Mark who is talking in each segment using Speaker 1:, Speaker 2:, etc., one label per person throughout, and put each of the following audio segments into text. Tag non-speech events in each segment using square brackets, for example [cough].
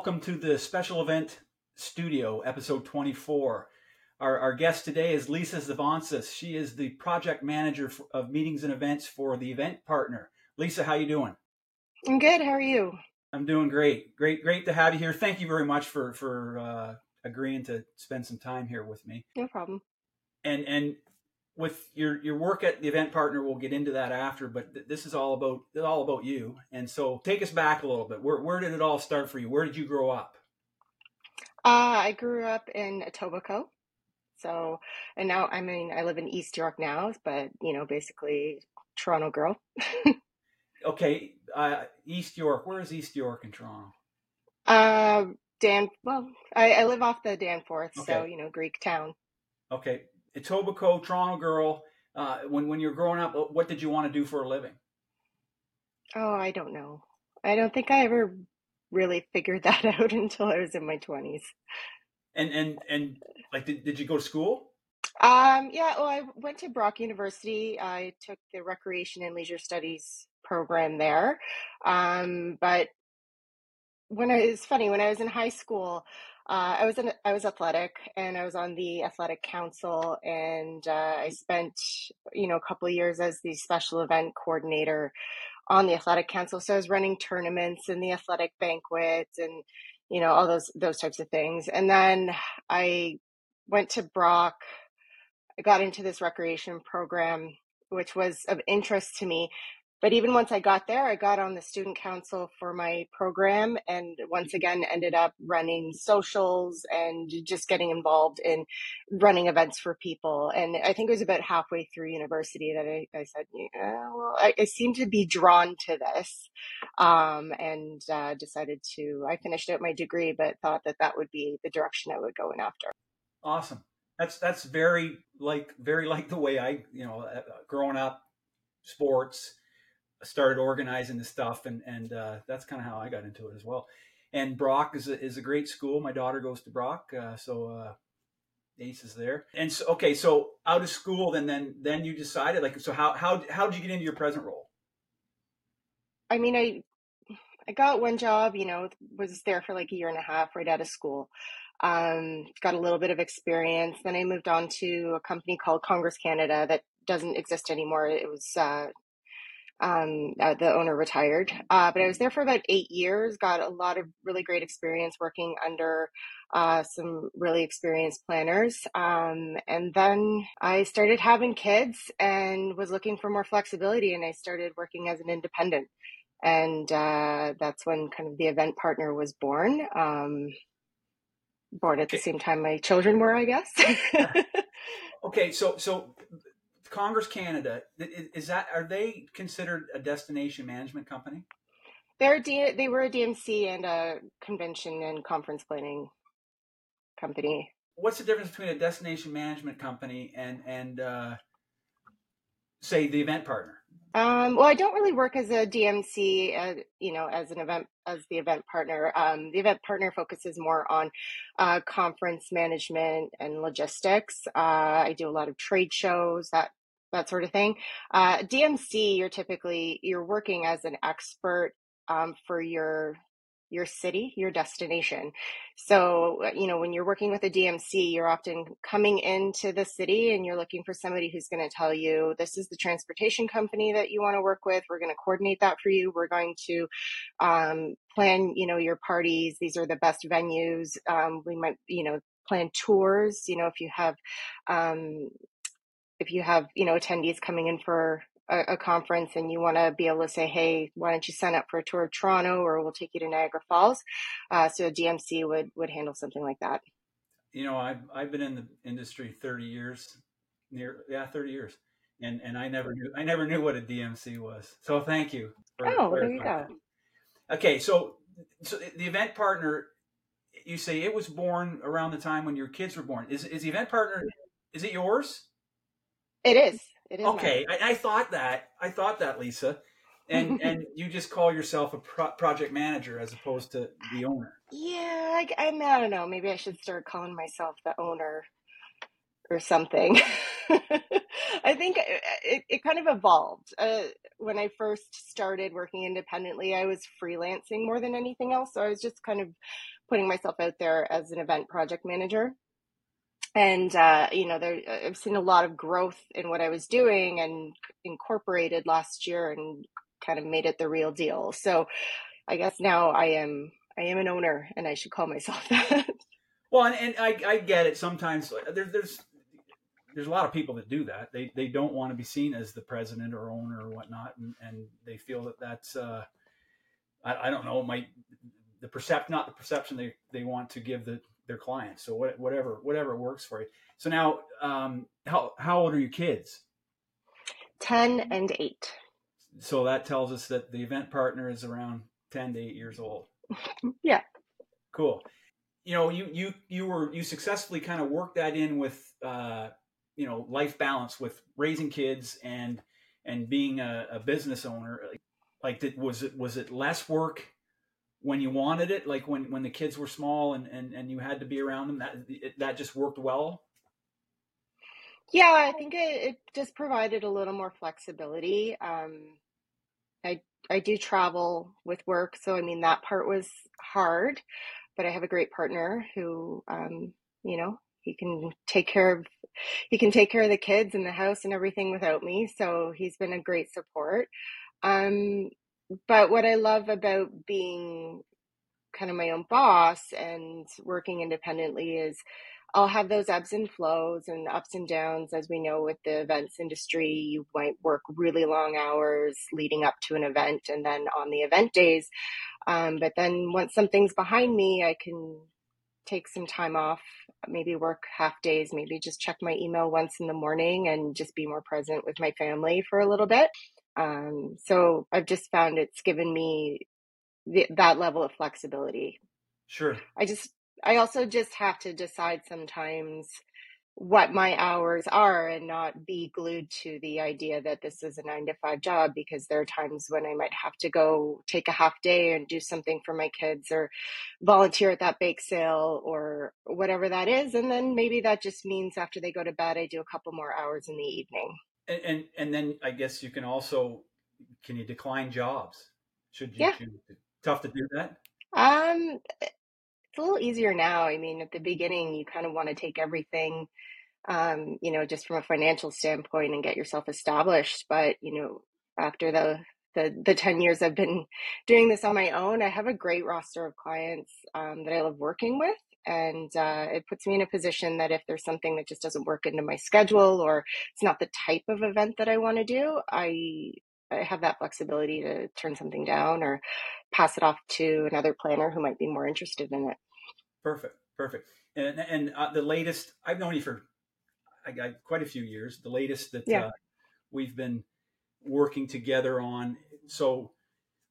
Speaker 1: welcome to the special event studio, episode 24. Our, our guest today is Lisa Zivontsis. She is the project manager of meetings and events for the event partner. Lisa, how you doing?
Speaker 2: I'm good. How are you?
Speaker 1: I'm doing great. Great, great to have you here. Thank you very much for for uh, agreeing to spend some time here with me.
Speaker 2: No problem.
Speaker 1: And and with your your work at the event partner, we'll get into that after. But th- this is all about all about you. And so, take us back a little bit. Where where did it all start for you? Where did you grow up?
Speaker 2: Uh, I grew up in Etobicoke. So, and now I mean, I live in East York now, but you know, basically Toronto girl. [laughs]
Speaker 1: okay, uh, East York. Where is East York in Toronto?
Speaker 2: Uh, Dan. Well, I, I live off the Danforth, okay. so you know, Greek town.
Speaker 1: Okay, Etobicoke, Toronto girl. Uh, when when you're growing up, what did you want to do for a living?
Speaker 2: Oh, I don't know. I don't think I ever really figured [laughs] that out until I was in my twenties.
Speaker 1: And and and like, did, did you go to school?
Speaker 2: Um, yeah, well, I went to Brock University. I took the Recreation and Leisure Studies program there. Um, but when I was funny, when I was in high school, uh, I was in I was athletic and I was on the athletic council and uh, I spent you know a couple of years as the special event coordinator on the athletic council. So I was running tournaments and the athletic banquet and you know all those those types of things. And then I went to Brock. I got into this recreation program, which was of interest to me but even once I got there, I got on the student council for my program and once again ended up running socials and just getting involved in running events for people. And I think it was about halfway through university that I, I said, yeah, well, I, I, seem to be drawn to this. Um, and uh, decided to, I finished out my degree, but thought that that would be the direction I would go in after.
Speaker 1: Awesome. That's, that's very like, very [laughs] like the way I, you know, uh, growing up, sports, started organizing the stuff, and and uh, that's kind of how I got into it as well. And Brock is a, is a great school. My daughter goes to Brock, uh, so uh, Ace is there. And so, okay, so out of school, then then then you decided like so how how how did you get into your present role?
Speaker 2: I mean, I I got one job, you know, was there for like a year and a half right out of school. Um, got a little bit of experience. Then I moved on to a company called Congress Canada that doesn't exist anymore. It was uh, um, uh, the owner retired. Uh, but I was there for about eight years, got a lot of really great experience working under uh, some really experienced planners. Um, and then I started having kids and was looking for more flexibility, and I started working as an independent. And uh, that's when kind of the event partner was born. Um, born at the same time my children were, I guess. [laughs]
Speaker 1: okay, so so Congress Canada is that are they considered a destination management company?
Speaker 2: They're D, they were a DMC and a convention and conference planning company.
Speaker 1: What's the difference between a destination management company and and uh, say the event partner?
Speaker 2: Um, well, I don't really work as a DMC, uh, you know, as an event as the event partner. Um, the event partner focuses more on uh, conference management and logistics. Uh, I do a lot of trade shows, that that sort of thing. Uh, DMC, you're typically you're working as an expert um, for your your city, your destination. So, uh, you know, when you're working with a DMC, you're often coming into the city and you're looking for somebody who's going to tell you, this is the transportation company that you want to work with. We're going to coordinate that for you. We're going to um, plan, you know, your parties. These are the best venues. Um, we might, you know, plan tours. You know, if you have, um, if you have you know attendees coming in for a, a conference and you want to be able to say hey why don't you sign up for a tour of toronto or we'll take you to niagara falls? Uh, so a dmc would would handle something like that.
Speaker 1: You know i've, I've been in the industry 30 years near yeah 30 years and and i never knew i never knew what a dmc was. So thank you
Speaker 2: oh there you go.
Speaker 1: Okay so so the event partner you say it was born around the time when your kids were born. Is, is the event partner is it yours
Speaker 2: it is. It is.
Speaker 1: Okay, I, I, thought that. I thought that, Lisa, and [laughs] and you just call yourself a pro- project manager as opposed to the owner.
Speaker 2: Yeah, I, I, I don't know. Maybe I should start calling myself the owner or something. [laughs] I think it, it kind of evolved. Uh, when I first started working independently, I was freelancing more than anything else. So I was just kind of putting myself out there as an event project manager. And, uh, you know, there, I've seen a lot of growth in what I was doing and incorporated last year and kind of made it the real deal. So I guess now I am, I am an owner and I should call myself [laughs] that.
Speaker 1: Well, and, and I, I get it. Sometimes there, there's there's a lot of people that do that. They they don't want to be seen as the president or owner or whatnot, and, and they feel that that's uh, I, I don't know might the percept not the perception they, they want to give the their clients. So what, whatever whatever works for you. So now, um, how how old are your kids?
Speaker 2: Ten and eight.
Speaker 1: So that tells us that the event partner is around ten to eight years old. [laughs]
Speaker 2: yeah.
Speaker 1: Cool. You know, you you you were you successfully kind of worked that in with uh, you know life balance with raising kids and and being a, a business owner like did, was it was it less work when you wanted it like when when the kids were small and and, and you had to be around them that it, that just worked well?
Speaker 2: Yeah i think it, it just provided a little more flexibility. Um i i do travel with work so i mean that part was hard but i have a great partner who um you know he can take care of he can take care of the kids and the house and everything without me so he's been a great support. Um but what i love about being kind of my own boss and working independently is I'll have those ebbs and flows and ups and downs. As we know with the events industry, you might work really long hours leading up to an event and then on the event days. Um, but then once something's behind me, I can take some time off, maybe work half days, maybe just check my email once in the morning and just be more present with my family for a little bit. Um, so I've just found it's given me the, that level of flexibility.
Speaker 1: Sure.
Speaker 2: I just, I also just have to decide sometimes what my hours are and not be glued to the idea that this is a nine to five job because there are times when I might have to go take a half day and do something for my kids or volunteer at that bake sale or whatever that is. And then maybe that just means after they go to bed, I do a couple more hours in the evening.
Speaker 1: And, and, and then I guess you can also, can you decline jobs? Should you
Speaker 2: yeah.
Speaker 1: Tough to do that?
Speaker 2: Um, it's a little easier now. I mean, at the beginning, you kind of want to take everything um, you know, just from a financial standpoint and get yourself established. But, you know, after the the, the 10 years I've been [laughs] doing this on my own, I have a great roster of clients um, that I love working with. And uh, it puts me in a position that if there's something that just doesn't work into my schedule or it's not the type of event that I want to do, I I have that flexibility to turn something down or pass it off to another planner who might be more interested in it.
Speaker 1: Perfect, perfect. And and uh, the latest, I've known you for I got quite a few years. The latest that yeah. uh, we've been working together on. So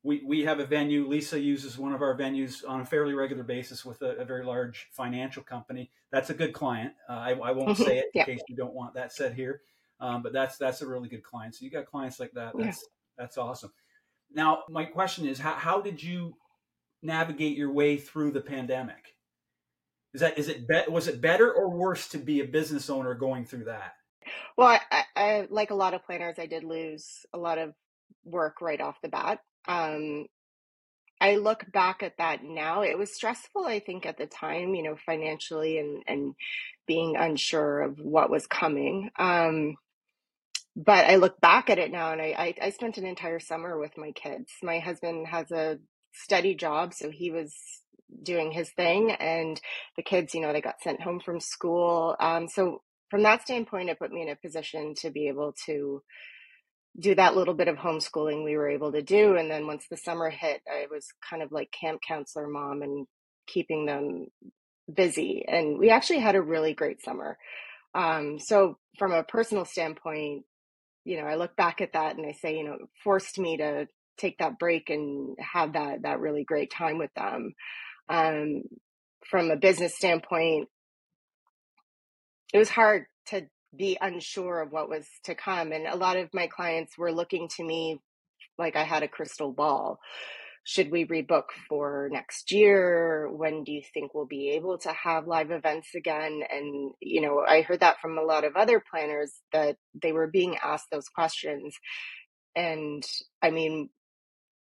Speaker 1: we we have a venue. Lisa uses one of our venues on a fairly regular basis with a, a very large financial company. That's a good client. Uh, I, I, won't say it yeah. in case you don't want that said here, um, but that's that's a really good client. So you got clients like that. That's yeah. that's awesome. Now my question is, how how did you navigate your way through the pandemic? Is that is it be, was it better or worse to be a business owner going through that?
Speaker 2: Well, I, I like a lot of planners, I did lose a lot of work right off the bat. Um, I look back at that now. It was stressful, I think, at the time, you know, financially and and being unsure of what was coming. Um, but I look back at it now, and I, I I spent an entire summer with my kids. My husband has a steady job, so he was doing his thing and the kids you know they got sent home from school um, so from that standpoint it put me in a position to be able to do that little bit of homeschooling we were able to do and then once the summer hit i was kind of like camp counselor mom and keeping them busy and we actually had a really great summer. Um, so from a personal standpoint you know i look back at that and i say you know forced me to take that break and have that that really great time with them. Um, from a business standpoint, it was hard to be unsure of what was to come. And a lot of my clients were looking to me like I had a crystal ball. should we rebook for next year? When do you think we'll be able to have live events again? And, you know, I heard that from a lot of other planners that they were being asked those questions. And I mean,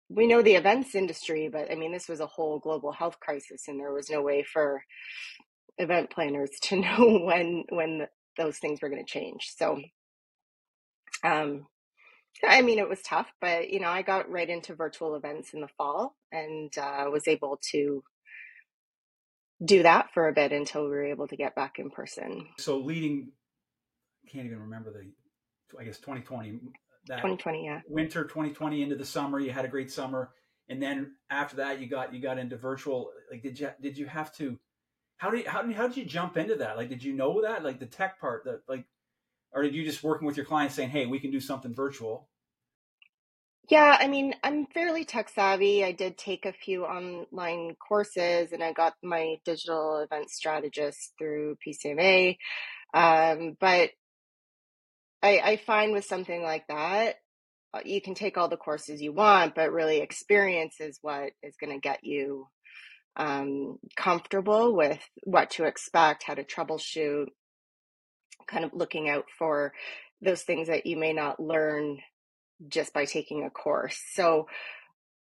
Speaker 2: we know the events industry, but I mean, this was a whole global health crisis, and there was no way for event planners [laughs] to know when when those things were going to change. So, um, I mean, it was tough, but you know, I got right into virtual events in the fall and uh, was able to do that for a bit until we were able to get back in person.
Speaker 1: So leading, can't even remember the, I guess 2020.
Speaker 2: 2020, yeah.
Speaker 1: Winter 2020 into the summer, you had a great summer, and then after that, you got you got into virtual. Like, did you did you have to? How did how did how did you jump into that? Like, did you know that like the tech part that like or did you just working with your clients saying, "Hey, we can do something virtual"?
Speaker 2: Yeah, I mean, I'm fairly tech savvy. I did take a few online courses, and I got my digital event strategist through PCMA. Um, but I, I find with something like that, uh, you can take all the courses you want, but really experience is what is going to get you um, comfortable with what to expect, how to troubleshoot, kind of looking out for those things that you may not learn just by taking a course. So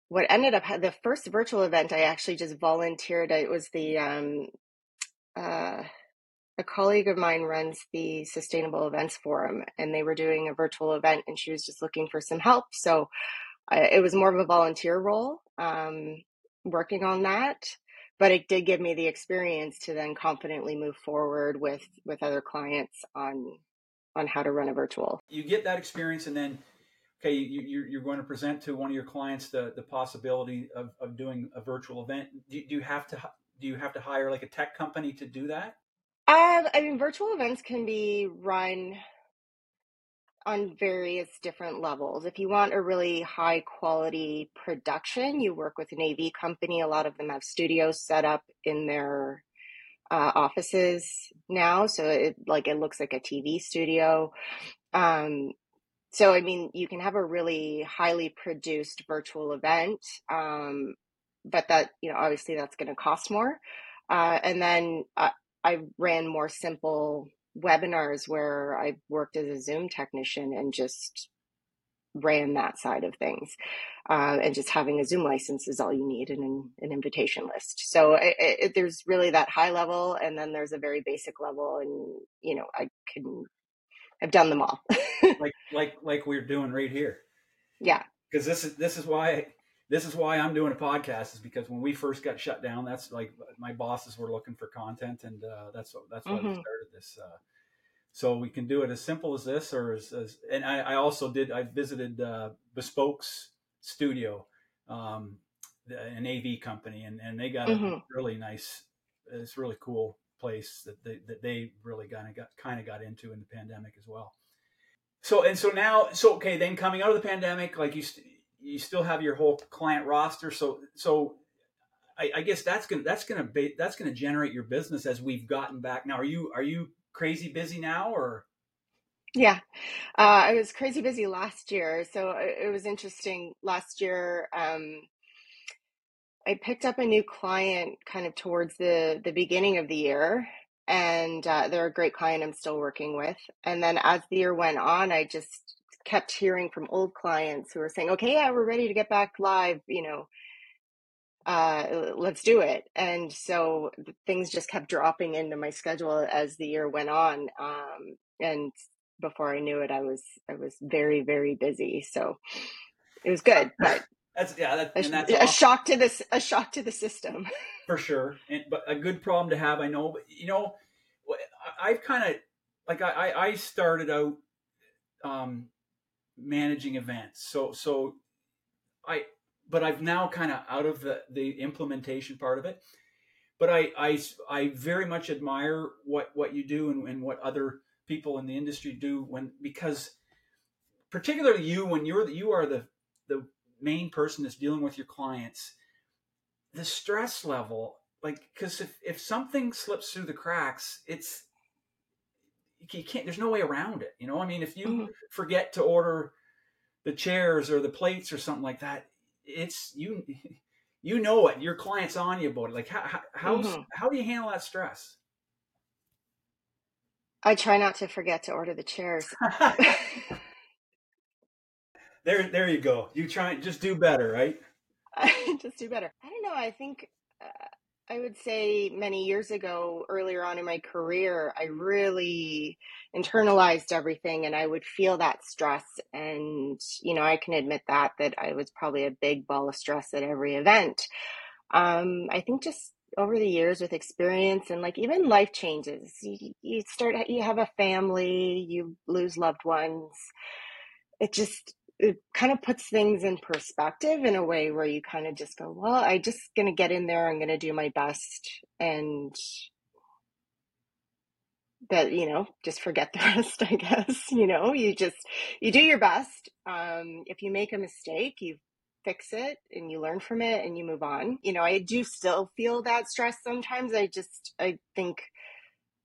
Speaker 2: what ended up the first virtual event I actually just volunteered. It was the um, uh, a colleague of mine runs the Sustainable Events Forum, and they were doing a virtual event, and she was just looking for some help. So it was more of a volunteer role, um, working on that but it did give me the experience to then confidently move forward with with other clients on on how to run a virtual.
Speaker 1: You get that experience and then okay you, you're going to present to one of your clients the, the possibility of, of doing a virtual event. Do, do you have to do you have to hire like a tech company to do that?
Speaker 2: Um, i mean virtual events can be run on various different levels. If you want a really high quality production, you work with an AV company. A lot of them have studios set up in their uh, offices now, so it like it looks like a TV studio. Um, so I mean, you can have a really highly produced virtual event, um, but that you know obviously that's going to cost more. Uh, and then uh, I ran more simple webinars where I worked as a Zoom technician and just ran that side of things. Uh, and just having a Zoom license is all you need and an, an invitation list. So it, it, there's really that high level, and then there's a very basic level, and you know I can I've done them all. [laughs]
Speaker 1: like like like we're doing right here.
Speaker 2: Yeah.
Speaker 1: Because this is this is why this is why I'm doing a podcast is because when we first got shut down, that's like my bosses were looking for content, and uh, that's that's why mm-hmm. we started this. Uh, so we can do it as simple as this, or as, as and I, I, also did. I visited uh, Bespoke's studio, um, an AV company, and, and they got mm-hmm. a really nice. It's really cool place that they, that they really kind of got kind of got into in the pandemic as well. So and so now, so okay, then coming out of the pandemic, like you, st- you still have your whole client roster. So so I, I, guess that's gonna that's gonna be, that's gonna generate your business as we've gotten back. Now, are you are you crazy busy now or?
Speaker 2: Yeah, uh, I was crazy busy last year. So it, was interesting. Last year, um, I picked up a new client kind of towards the the beginning of the year, and uh, they're a great client I'm still working with. And then as the year went on, I just kept hearing from old clients who were saying, okay, yeah, we're ready to get back live, you know, uh, let's do it. And so things just kept dropping into my schedule as the year went on. Um, and before I knew it, I was, I was very, very busy. So it was good, but [laughs]
Speaker 1: that's, yeah, that, a,
Speaker 2: that's a shock to this, a shock to the system.
Speaker 1: For sure. And, but a good problem to have, I know, but you know, I've kind of, like I, I started out, um, managing events. So so I but I've now kind of out of the the implementation part of it. But I I I very much admire what what you do and, and what other people in the industry do when because particularly you when you're you are the the main person that's dealing with your clients the stress level like because if, if something slips through the cracks it's you can't there's no way around it you know? I mean if you mm-hmm. forget to order the chairs or the plates or something like that it's you [laughs] you know it your client's on you about it like how how, mm-hmm. how do you handle that stress?
Speaker 2: I try not to forget to order the chairs. [laughs] [laughs]
Speaker 1: There there you go. You try just do better right?
Speaker 2: Just do better. I don't know i think uh, I would say many years ago, earlier on in my career, I really internalized everything and I would feel that stress. And, you know, I can admit that, that I was probably a big ball of stress at every event. Um, I think just over the years with experience and like even life changes, you, you start, you have a family, you lose loved ones. It just, it kind of puts things in perspective in a way where you kind of just go, well, I just gonna get in there. I'm gonna do my best, and that you know, just forget the [laughs] rest. I guess you know, you just you do your best. Um, if you make a mistake, you fix it and you learn from it and you move on. You know, I do still feel that stress sometimes. I just I think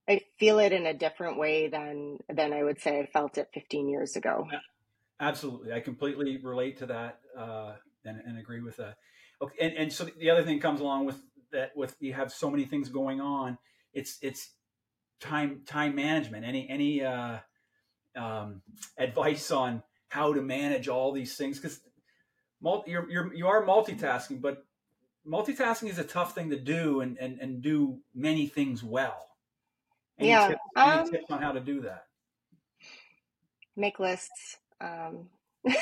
Speaker 2: I feel it in a different way than than I would say I felt it 15 years ago.
Speaker 1: Yeah. Absolutely, I completely relate to that uh, and, and agree with that. Okay, and, and so the other thing comes along with that with you have so many things going on. It's it's time time management. Any any uh, um, advice on how to manage all these things because multi, you're, you're you are multitasking, but multitasking is a tough thing to do and and, and do many things well. Any
Speaker 2: yeah,
Speaker 1: tips, um, tips on how to do that?
Speaker 2: Make lists um, [laughs]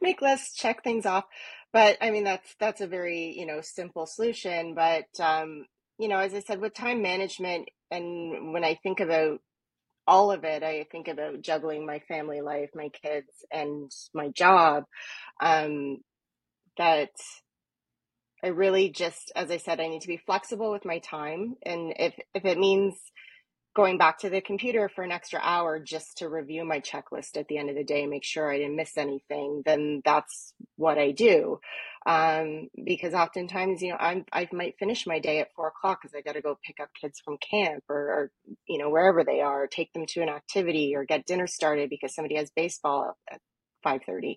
Speaker 2: make lists, check things off. But I mean, that's that's a very you know simple solution. But um, you know, as I said, with time management, and when I think about all of it, I think about juggling my family life, my kids, and my job. Um, that I really just, as I said, I need to be flexible with my time, and if if it means going back to the computer for an extra hour just to review my checklist at the end of the day, make sure I didn't miss anything, then that's what I do. Um, because oftentimes, you know, I'm, I might finish my day at four o'clock because I got to go pick up kids from camp or, or, you know, wherever they are, take them to an activity or get dinner started because somebody has baseball at 5.30.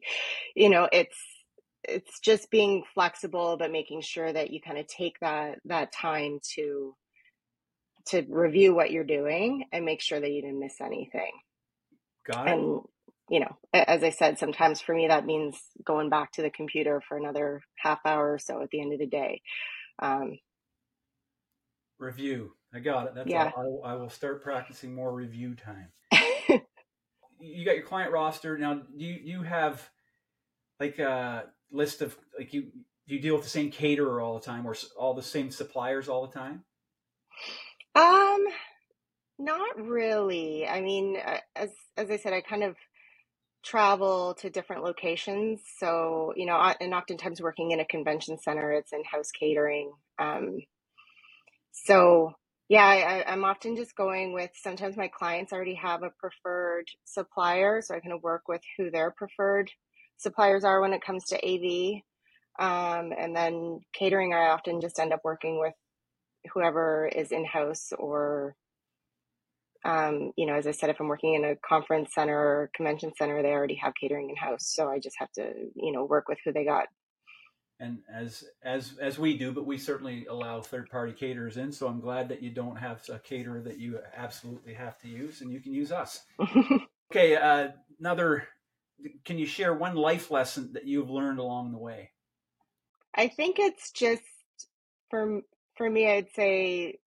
Speaker 2: You know, it's, it's just being flexible, but making sure that you kind of take that, that time to, to review what you're doing and make sure that you didn't miss anything.
Speaker 1: Got it.
Speaker 2: And you know, as I said, sometimes for me that means going back to the computer for another half hour or so at the end of the day. Um,
Speaker 1: review. I got it. That's
Speaker 2: yeah.
Speaker 1: all. I, will start practicing more review time. [laughs] you got your client roster now. Do you you have like a list of like you you deal with the same caterer all the time or all the same suppliers all the time?
Speaker 2: Um, not really. I mean, uh, as as I said, I kind of travel to different locations. So, you know, and oftentimes working in a convention center, it's in-house catering. Um, so yeah, I, I'm often just going with, sometimes my clients already have a preferred supplier, so I kind of work with who their preferred suppliers are when it comes to AV. Um, and then catering, I often just end up working with whoever is in house or um, you know, as I said, if I'm working in a conference center or convention center, they already have catering in house. So I just have to, you know, work with who they got.
Speaker 1: And as as as we do, but we certainly allow third party caterers in. So I'm glad that you don't have a caterer that you absolutely have to use, and you can use us. [laughs] okay, uh, another. Can you share one life lesson that you've learned along the way?
Speaker 2: I think it's just for for me, I'd say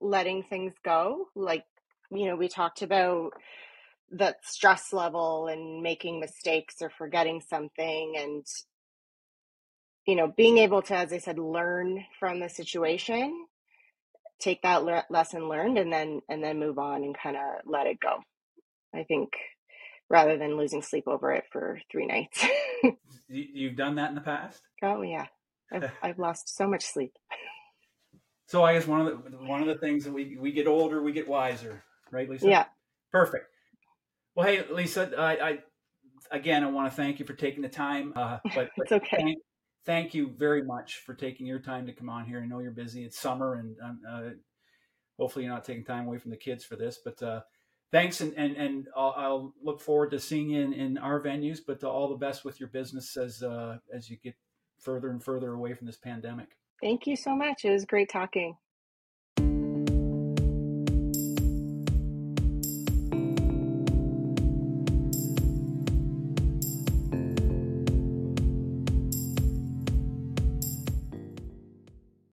Speaker 2: letting things go. Like, you know, we talked about the stress level and making mistakes or forgetting something and you know being able to as i said learn from the situation take that le- lesson learned and then and then move on and kind of let it go i think rather than losing sleep over it for three nights. [laughs]
Speaker 1: You've done that in the past?
Speaker 2: Oh yeah. I've, [laughs] I've lost so much sleep
Speaker 1: so I guess one of the one of the things that we we get older, we get wiser, right, Lisa?
Speaker 2: Yeah.
Speaker 1: Perfect. Well, hey, Lisa, I, I again I want to thank you for taking the time. Uh, [laughs] but
Speaker 2: it's okay.
Speaker 1: Thank, thank, you very much for taking your time to come on here. I know you're busy. It's summer, and um, uh, hopefully you're not taking time away from the kids for this. But uh, thanks, and and and I'll, I'll, look forward to seeing you in, in our venues. But all the best with your business as uh, as you get further and further away from this pandemic.
Speaker 2: Thank you so much. It was great talking.